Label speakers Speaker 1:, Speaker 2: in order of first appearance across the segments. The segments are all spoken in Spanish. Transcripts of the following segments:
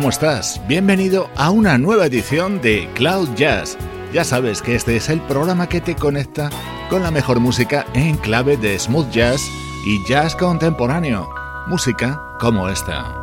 Speaker 1: ¿Cómo estás? Bienvenido a una nueva edición de Cloud Jazz. Ya sabes que este es el programa que te conecta con la mejor música en clave de smooth jazz y jazz contemporáneo. Música como esta.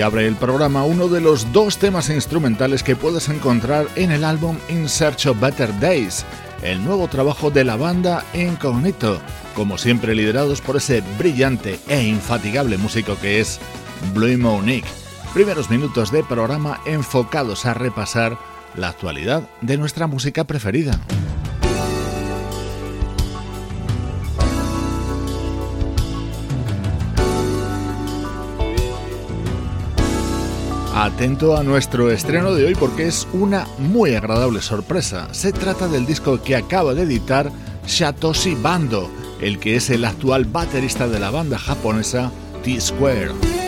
Speaker 1: Abre el programa uno de los dos temas instrumentales que puedes encontrar en el álbum In Search of Better Days, el nuevo trabajo de la banda Incognito, como siempre liderados por ese brillante e infatigable músico que es Blue Monique. Primeros minutos de programa enfocados a repasar la actualidad de nuestra música preferida. Atento a nuestro estreno de hoy porque es una muy agradable sorpresa. Se trata del disco que acaba de editar Satoshi Bando, el que es el actual baterista de la banda japonesa T-Square.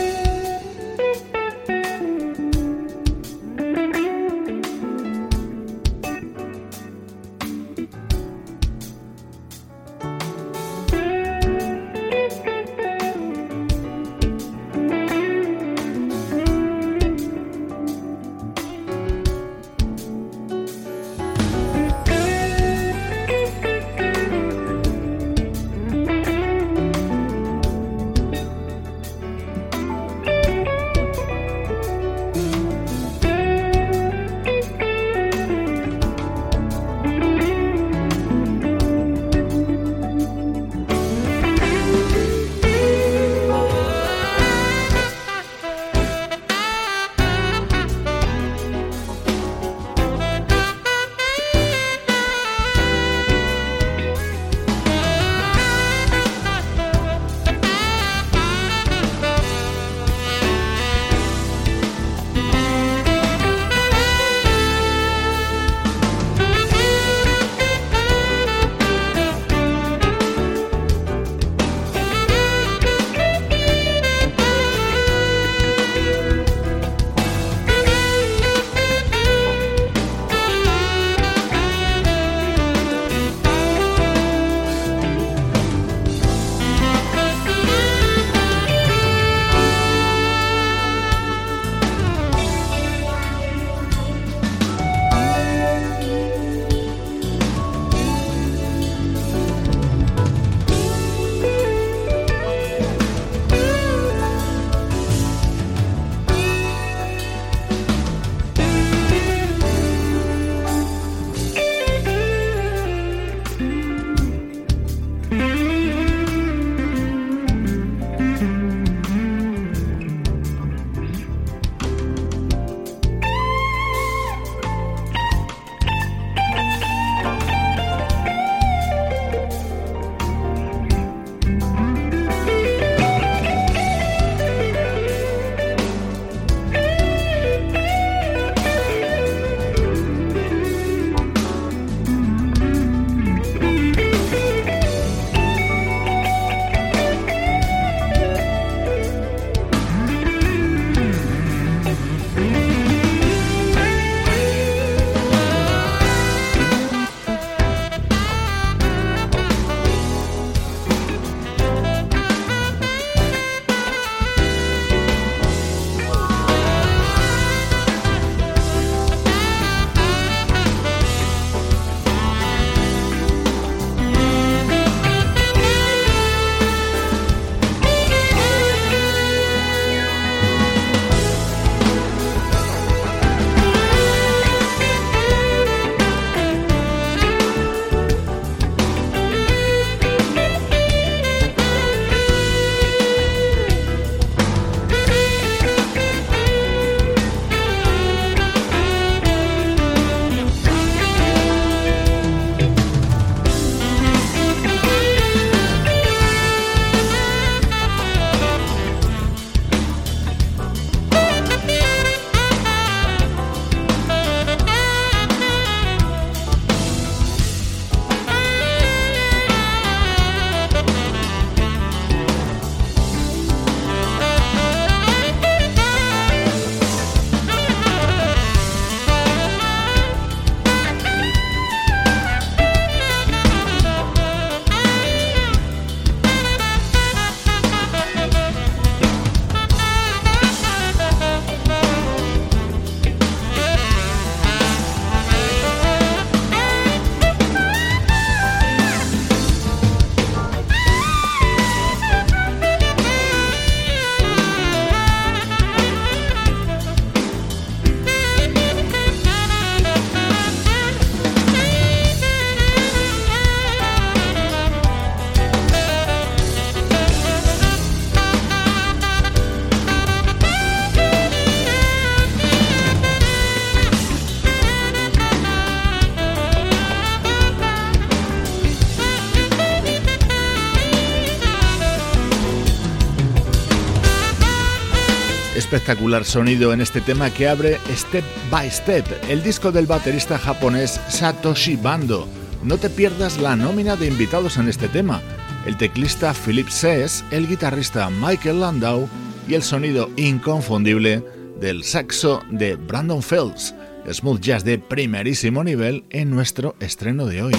Speaker 1: Espectacular sonido en este tema que abre Step by Step, el disco del baterista japonés Satoshi Bando. No te pierdas la nómina de invitados en este tema. El teclista Philip Sess, el guitarrista Michael Landau y el sonido inconfundible del saxo de Brandon Phelps. Smooth jazz de primerísimo nivel en nuestro estreno de hoy.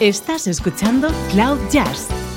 Speaker 2: Estás escuchando Cloud Jazz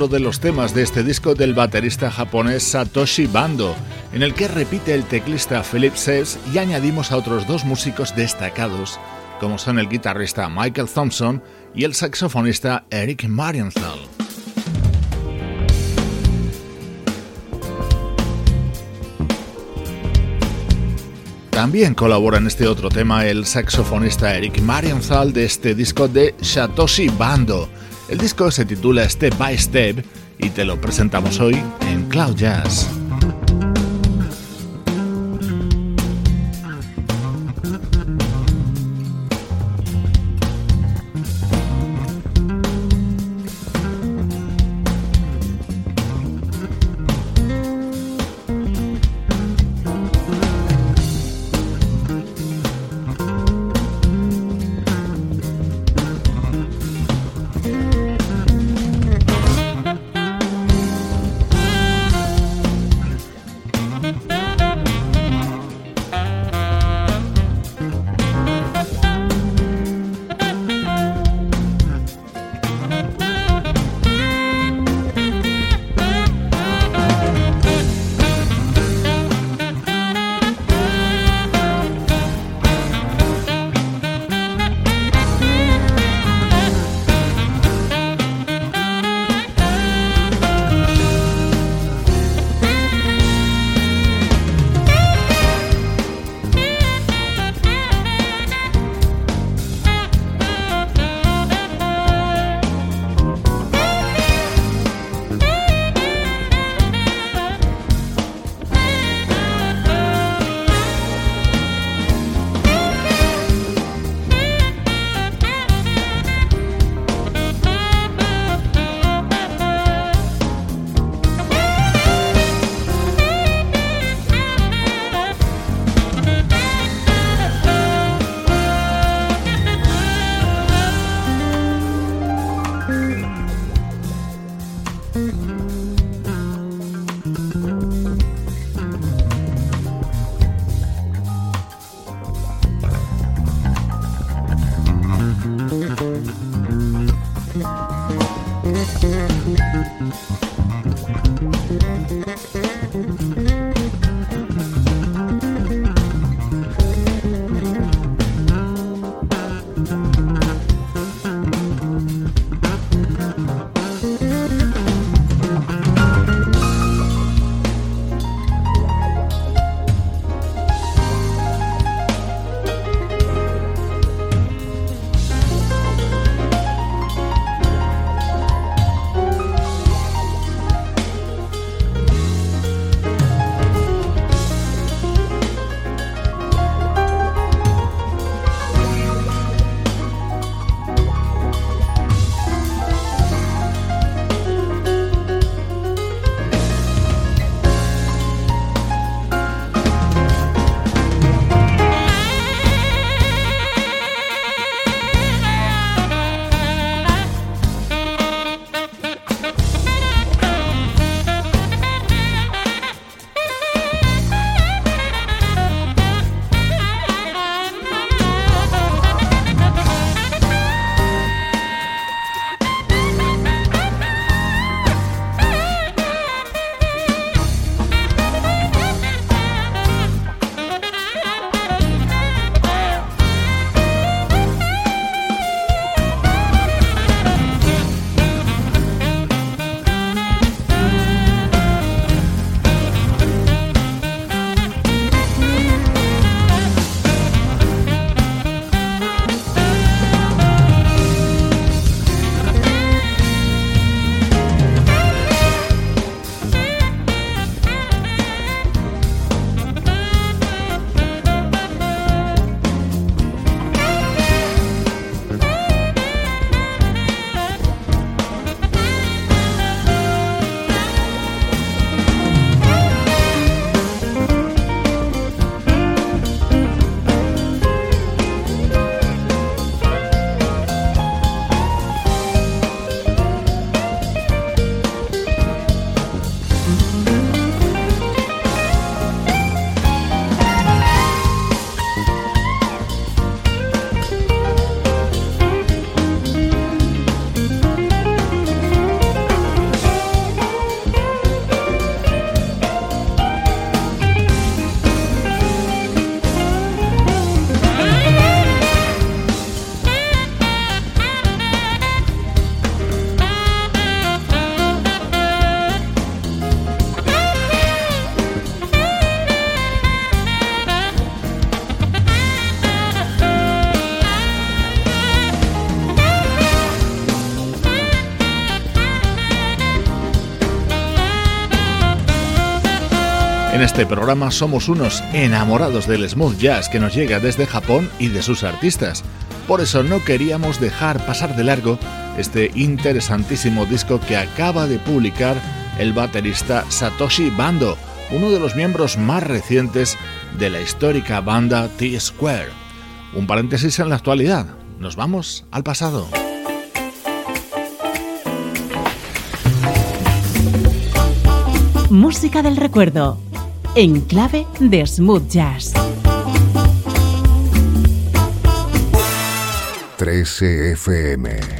Speaker 1: Otro de los temas de este disco del baterista japonés Satoshi Bando, en el que repite el teclista Philip Sess y añadimos a otros dos músicos destacados, como son el guitarrista Michael Thompson y el saxofonista Eric Marienthal. También colabora en este otro tema el saxofonista Eric Marienthal de este disco de Satoshi Bando. El disco se titula Step by Step y te lo presentamos hoy en Cloud Jazz. Este programa somos unos enamorados del smooth jazz que nos llega desde Japón y de sus artistas. Por eso no queríamos dejar pasar de largo este interesantísimo disco que acaba de publicar el baterista Satoshi Bando, uno de los miembros más recientes de la histórica banda T-Square. Un paréntesis en la actualidad. Nos vamos al pasado.
Speaker 2: Música del recuerdo, en clave de smooth jazz.
Speaker 3: 13 FM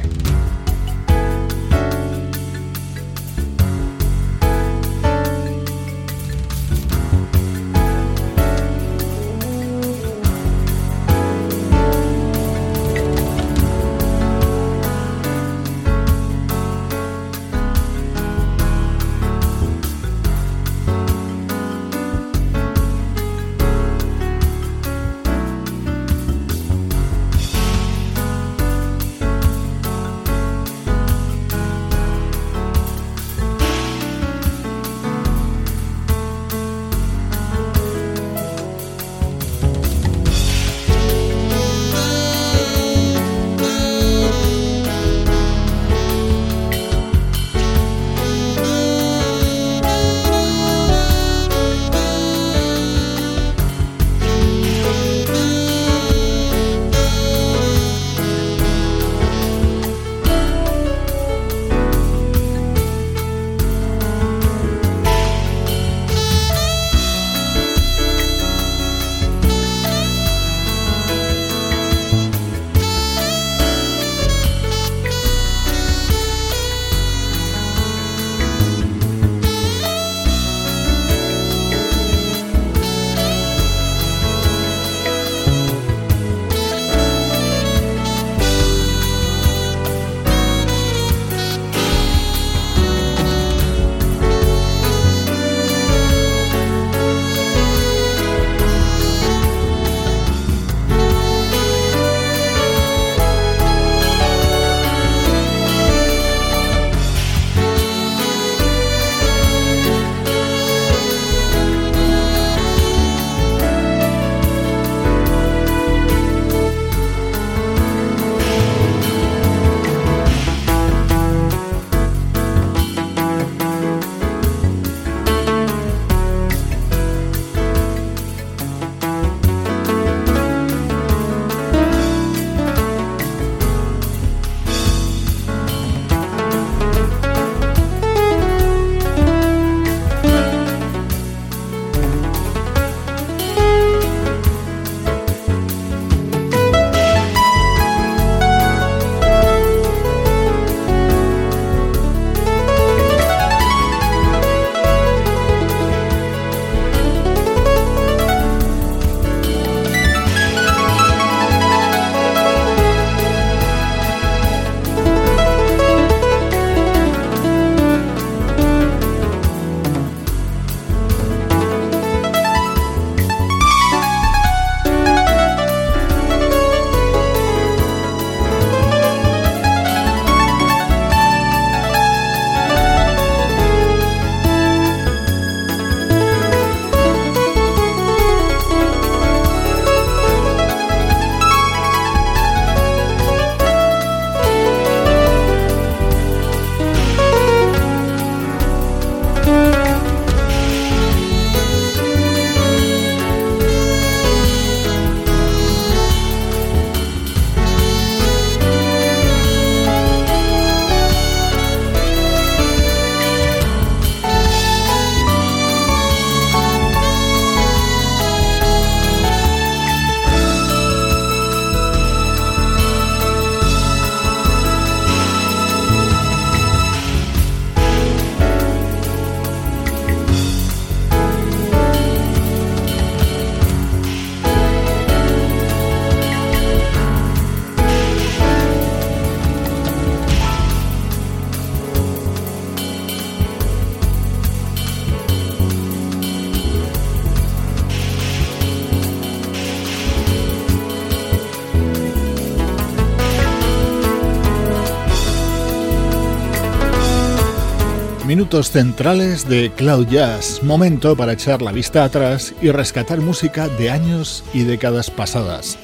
Speaker 1: minutos centrales de Cloud Jazz, momento para echar la vista atrás y rescatar música de años y décadas pasadas.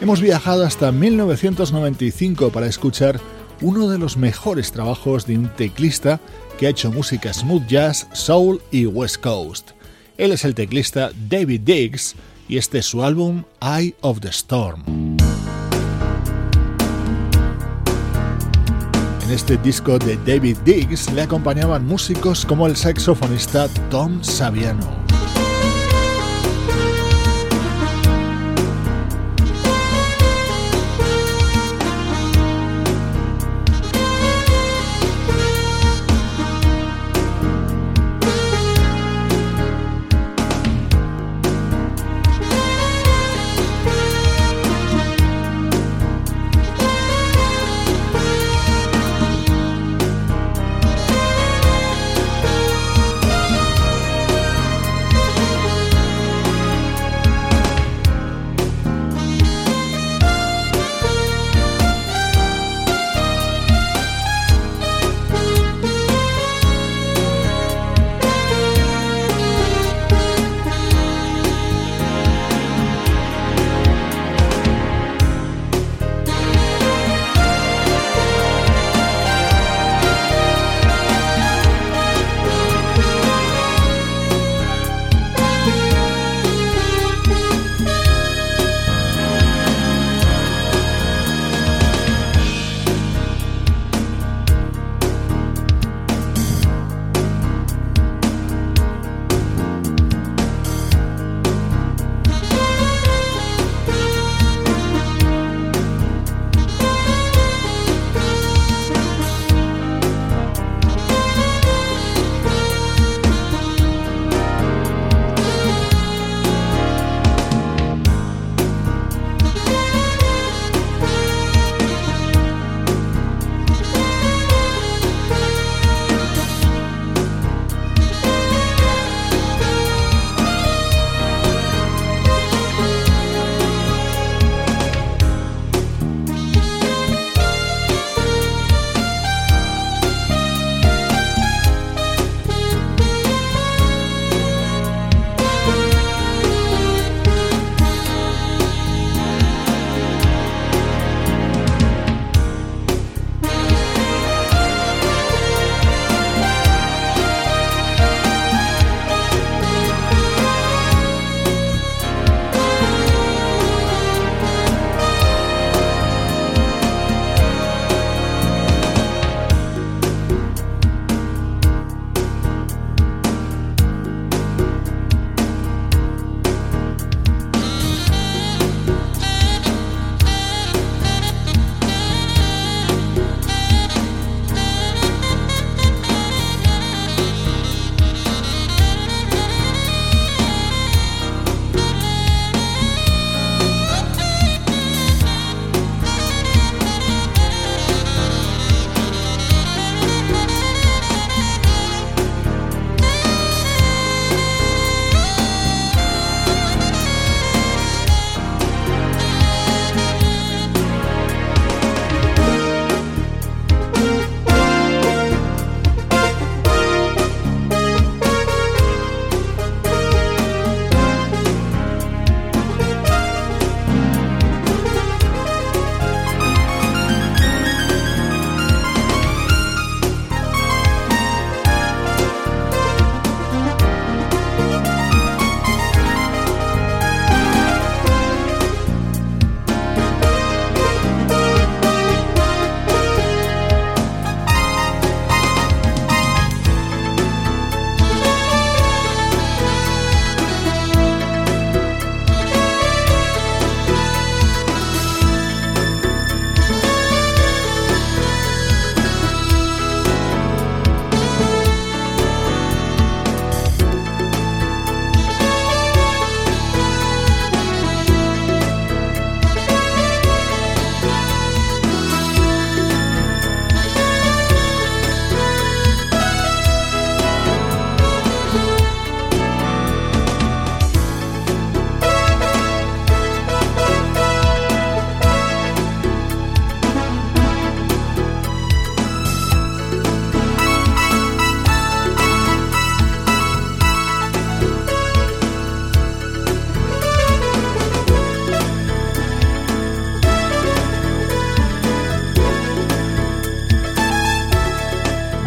Speaker 1: Hemos viajado hasta 1995 para escuchar uno de los mejores trabajos de un teclista que ha hecho música smooth jazz, soul y west coast. Él es el teclista David Diggs y este es su álbum Eye of the Storm. Este disco de David Diggs le acompañaban músicos como el saxofonista Tom Saviano.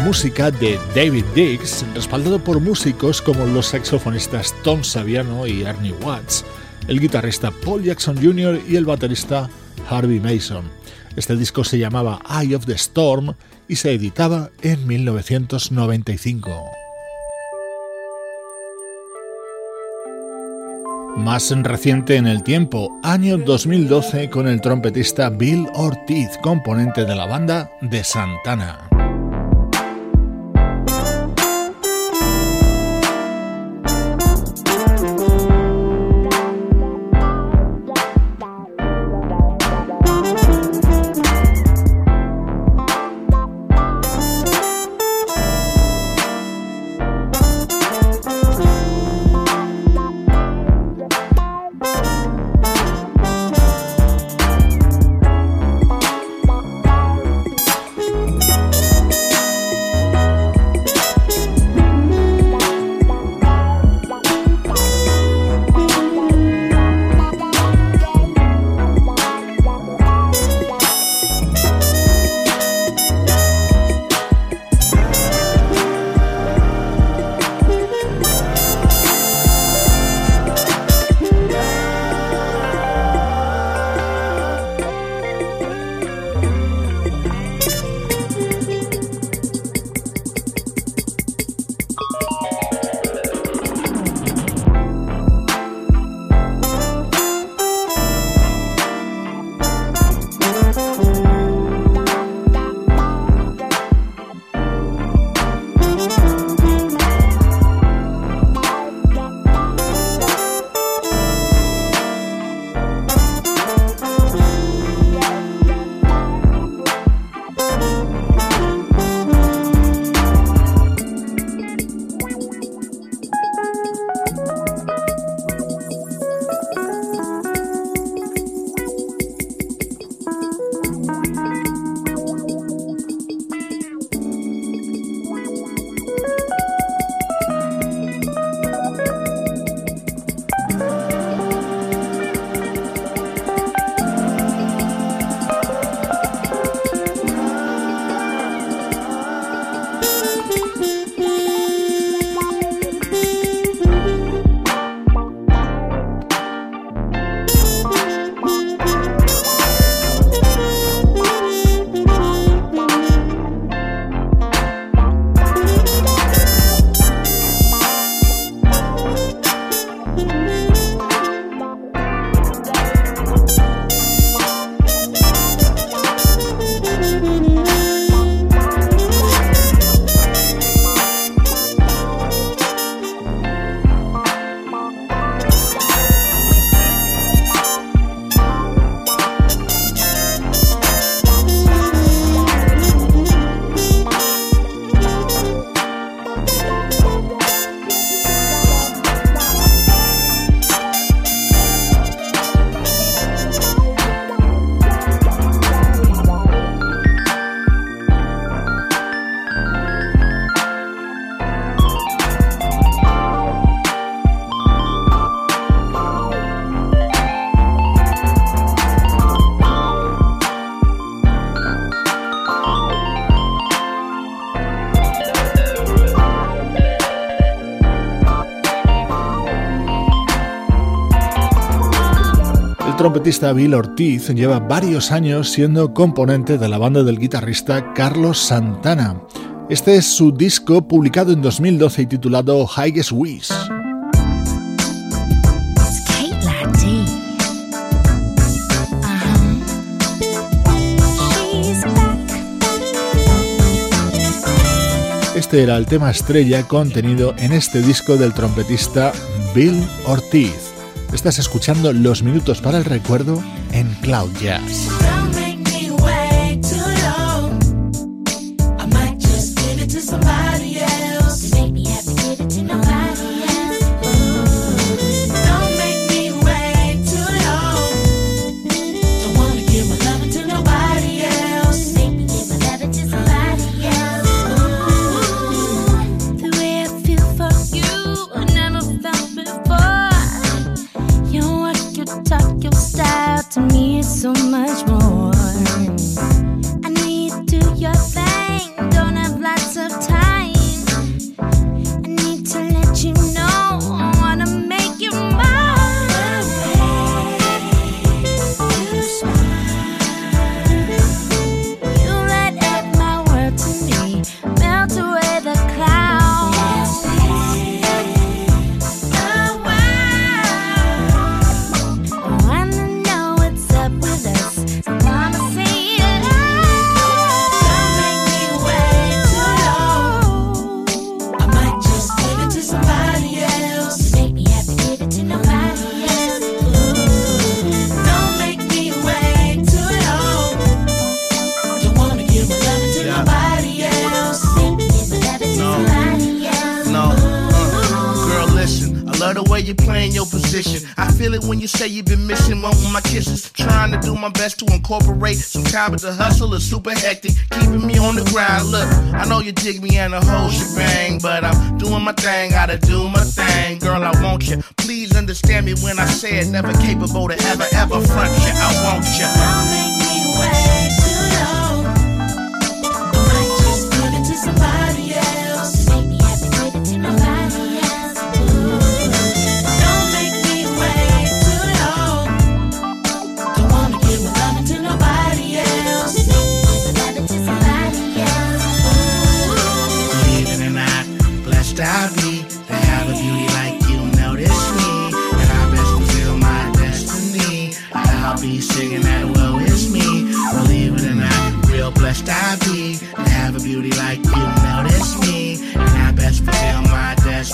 Speaker 1: Música de David Diggs, respaldado por músicos como los saxofonistas Tom Saviano y Ernie Watts, el guitarrista Paul Jackson Jr. y el baterista Harvey Mason. Este disco se llamaba Eye of the Storm y se editaba en 1995. Más reciente en el tiempo, año 2012 con el trompetista Bill Ortiz, componente de la banda de Santana. Trompetista Bill Ortiz lleva varios años siendo componente de la banda del guitarrista Carlos Santana. Este es su disco publicado en 2012 y titulado Highest Wish. Este era el tema estrella contenido en este disco del trompetista Bill Ortiz. Estás escuchando Los Minutos para el Recuerdo en Cloud Jazz.
Speaker 4: Say you've been missing one of my kisses. Trying to do my best to incorporate some time, but the hustle is super hectic, keeping me on the grind. Look, I know you dig me and the whole shebang, but I'm doing my thing, gotta do my thing. Girl, I want you. Please understand me when I say it, never capable to ever, ever front you. I want you.
Speaker 5: Don't make me wait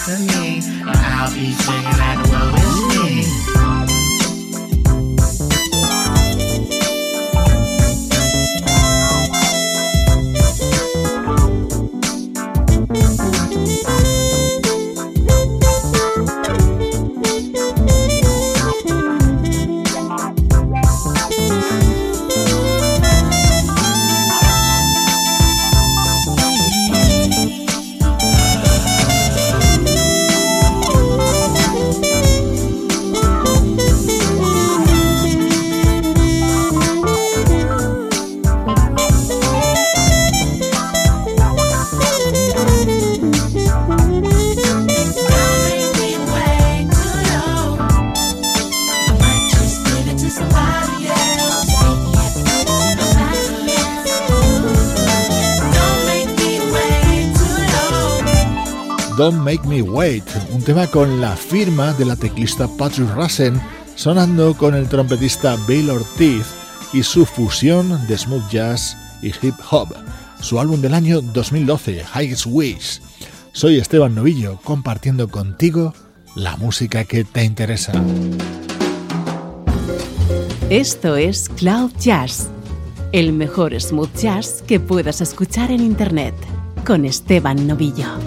Speaker 5: to me.
Speaker 4: I'll be singing at the world.
Speaker 5: Don't Make Me Wait,
Speaker 1: un tema con la firma de la teclista Patrick Russen, sonando con el trompetista Bill Ortiz y su fusión de smooth jazz y hip hop, su álbum del año 2012, Highest Wish. Soy Esteban Novillo, compartiendo contigo la música que te interesa.
Speaker 2: Esto es Cloud Jazz, el mejor smooth jazz que puedas escuchar en Internet, con Esteban Novillo.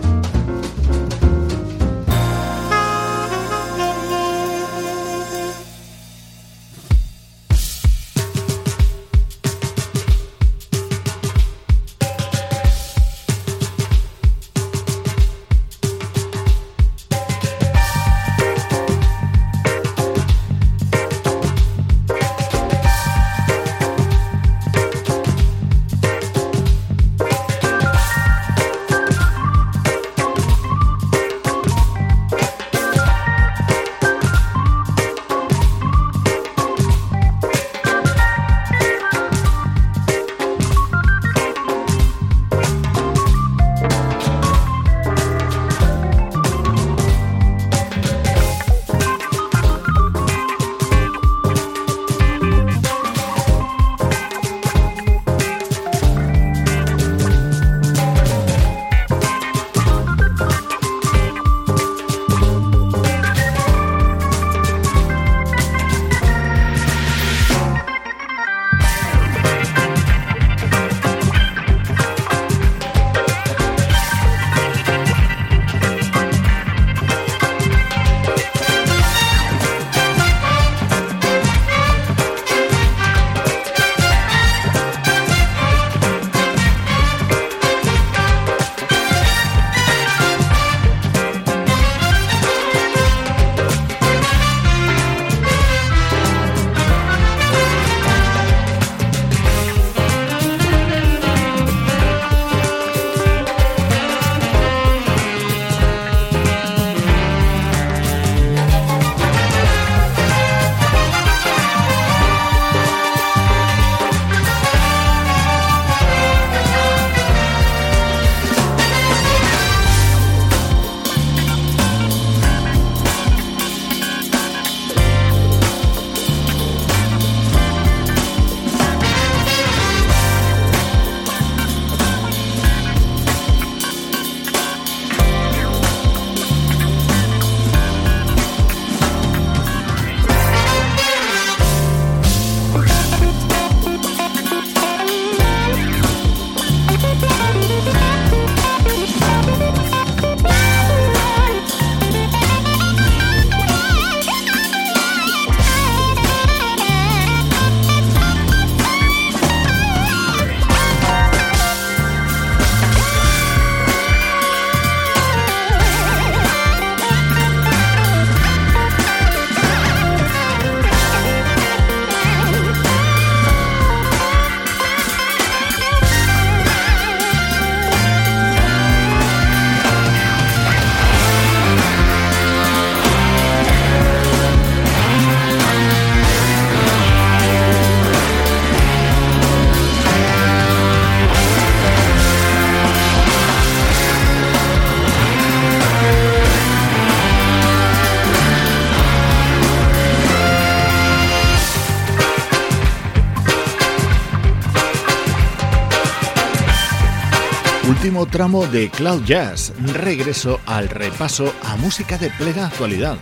Speaker 1: tramo de Cloud Jazz, regreso al repaso a música de plena actualidad.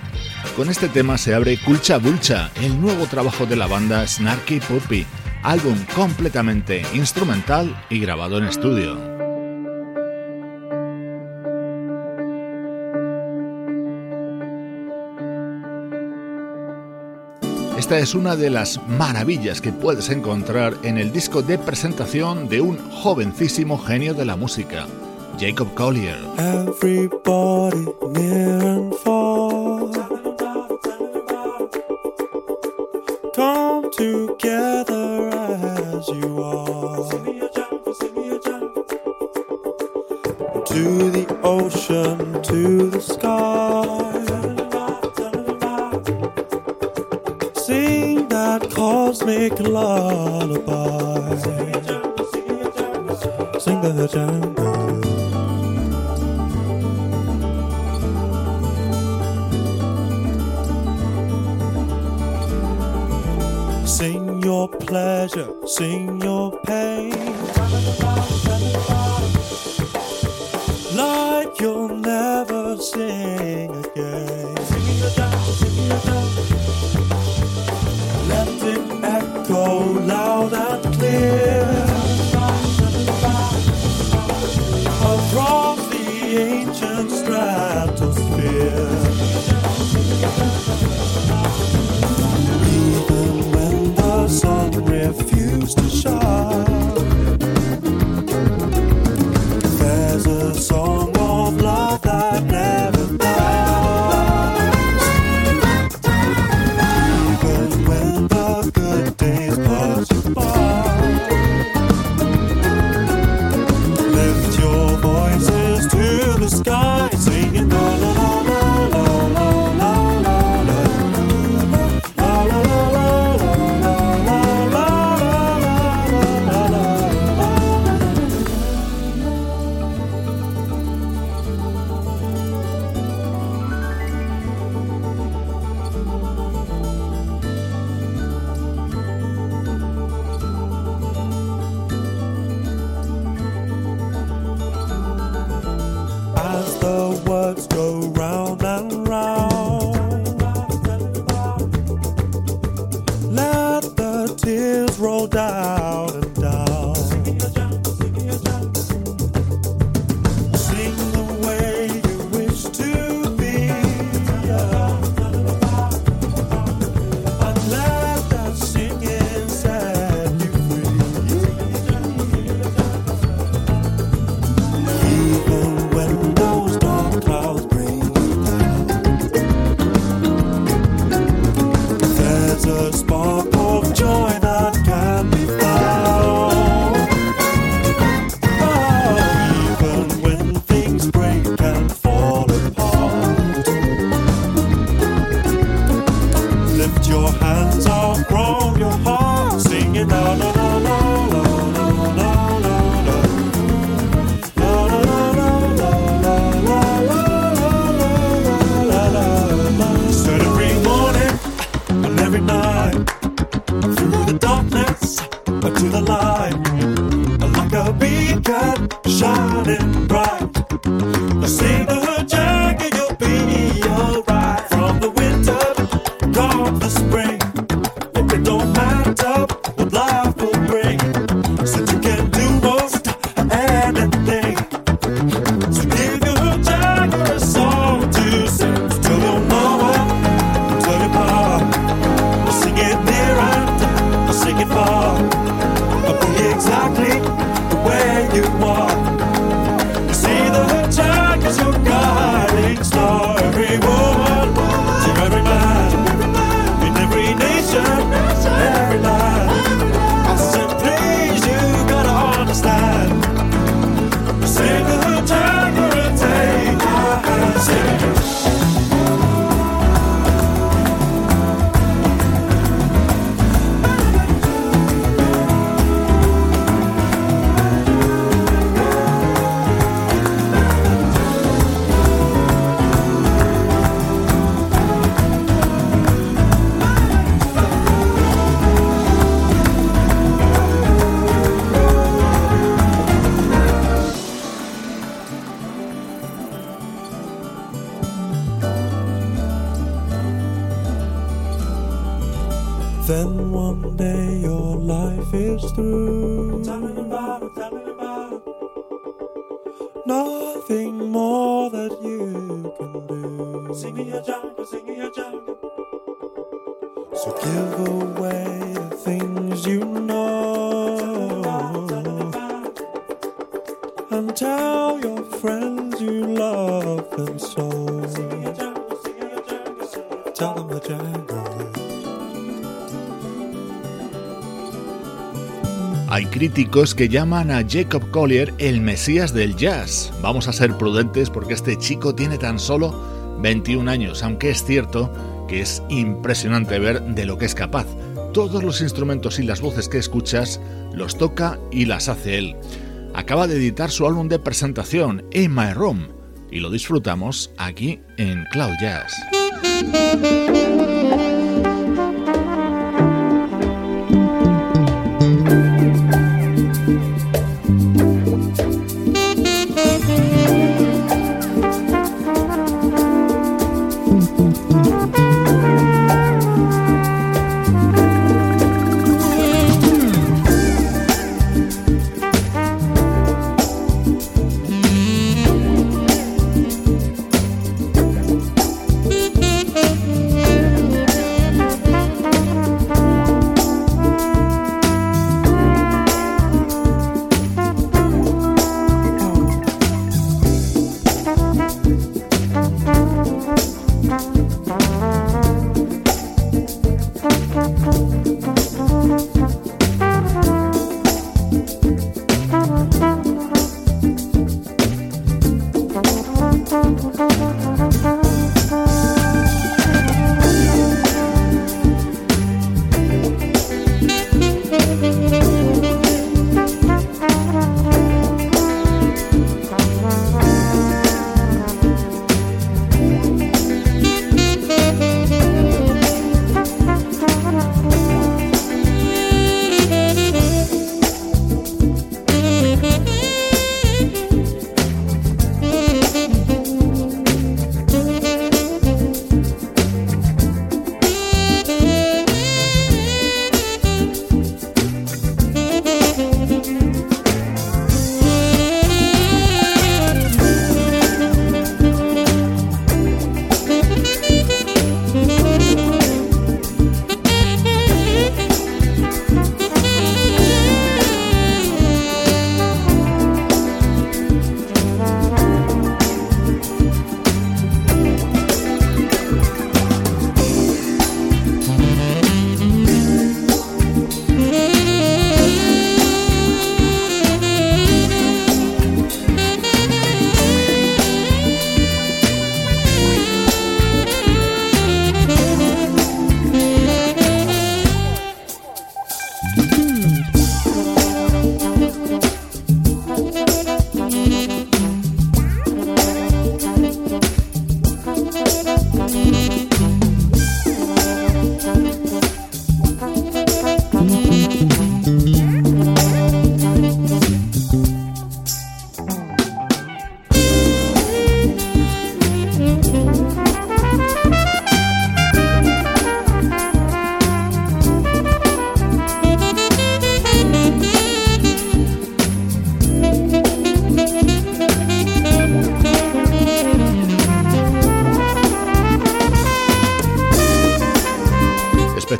Speaker 1: Con este tema se abre Culcha Bulcha, el nuevo trabajo de la banda Snarky Puppy, álbum completamente instrumental y grabado en estudio. Esta es una de las maravillas que puedes encontrar en el disco de presentación de un jovencísimo genio de la música, Jacob Collier.
Speaker 6: Come together as you. To the ocean, to the sky. make a lullaby. Sing the jungle. Sing your pleasure, sing Then one day your life is through. Tell me about it, tell me about it. Nothing more that you can do. Sing me a jungle, sing me a jungle. So give away the things you know. And tell your friends you love them so.
Speaker 1: Críticos que llaman a Jacob Collier el mesías del jazz. Vamos a ser prudentes porque este chico tiene tan solo 21 años, aunque es cierto que es impresionante ver de lo que es capaz. Todos los instrumentos y las voces que escuchas los toca y las hace él. Acaba de editar su álbum de presentación, In My Room, y lo disfrutamos aquí en Cloud Jazz.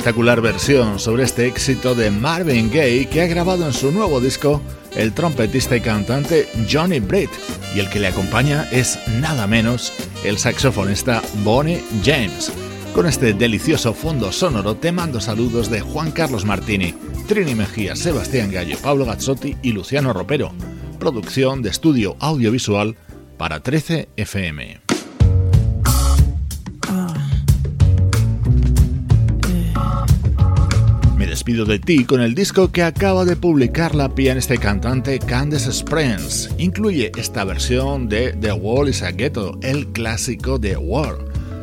Speaker 1: Espectacular versión sobre este éxito de Marvin Gaye que ha grabado en su nuevo disco el trompetista y cantante Johnny Britt y el que le acompaña es nada menos el saxofonista Bonnie James. Con este delicioso fondo sonoro te mando saludos de Juan Carlos Martini, Trini Mejía, Sebastián Gallo, Pablo Gazzotti y Luciano Ropero. Producción de estudio audiovisual para 13 FM. Despido de ti con el disco que acaba de publicar la pianista y cantante Candace Springs. Incluye esta versión de The Wall is a Ghetto, el clásico de War.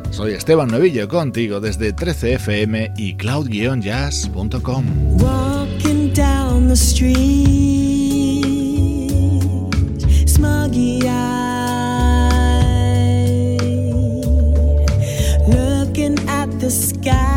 Speaker 1: Soy Esteban Novillo contigo desde 13fm y cloud-jazz.com.
Speaker 7: Walking down the street, smuggy eyed, looking at the sky.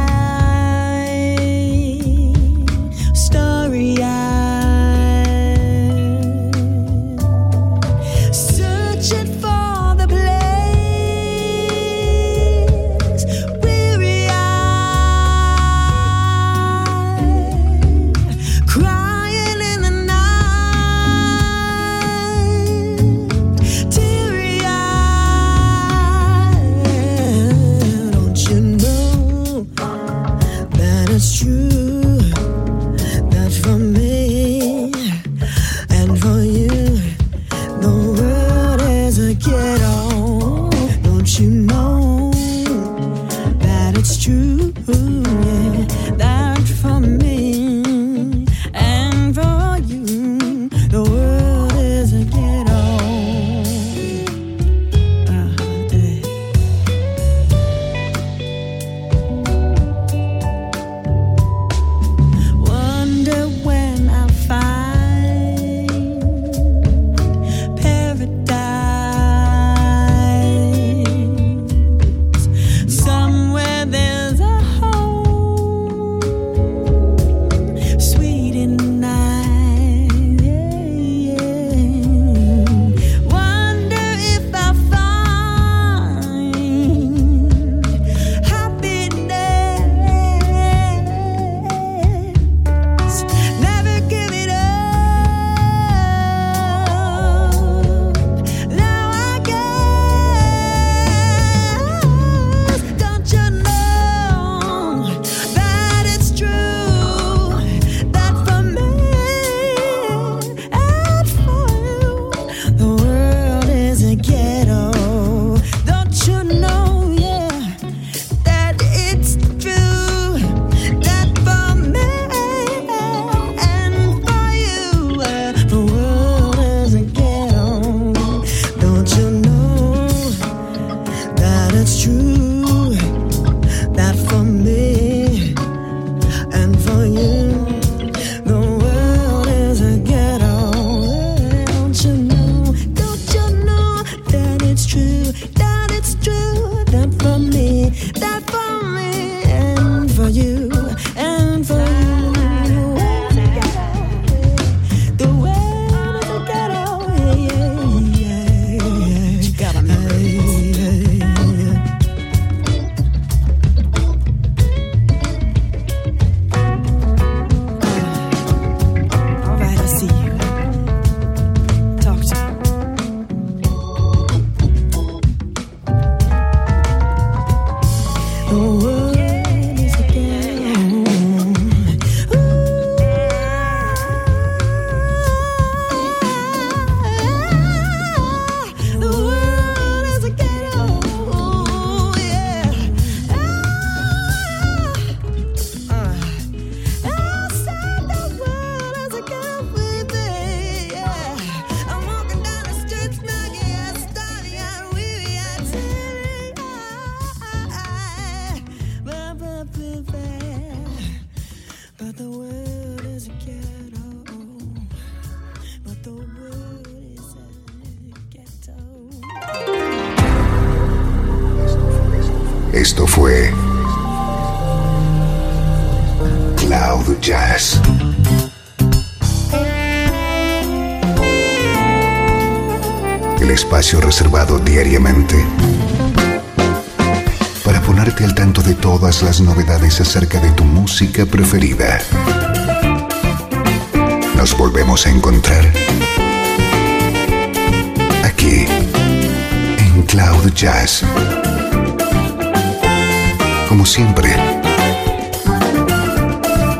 Speaker 3: Siempre,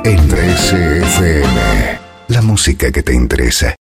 Speaker 3: en 13FM, la música que te interesa.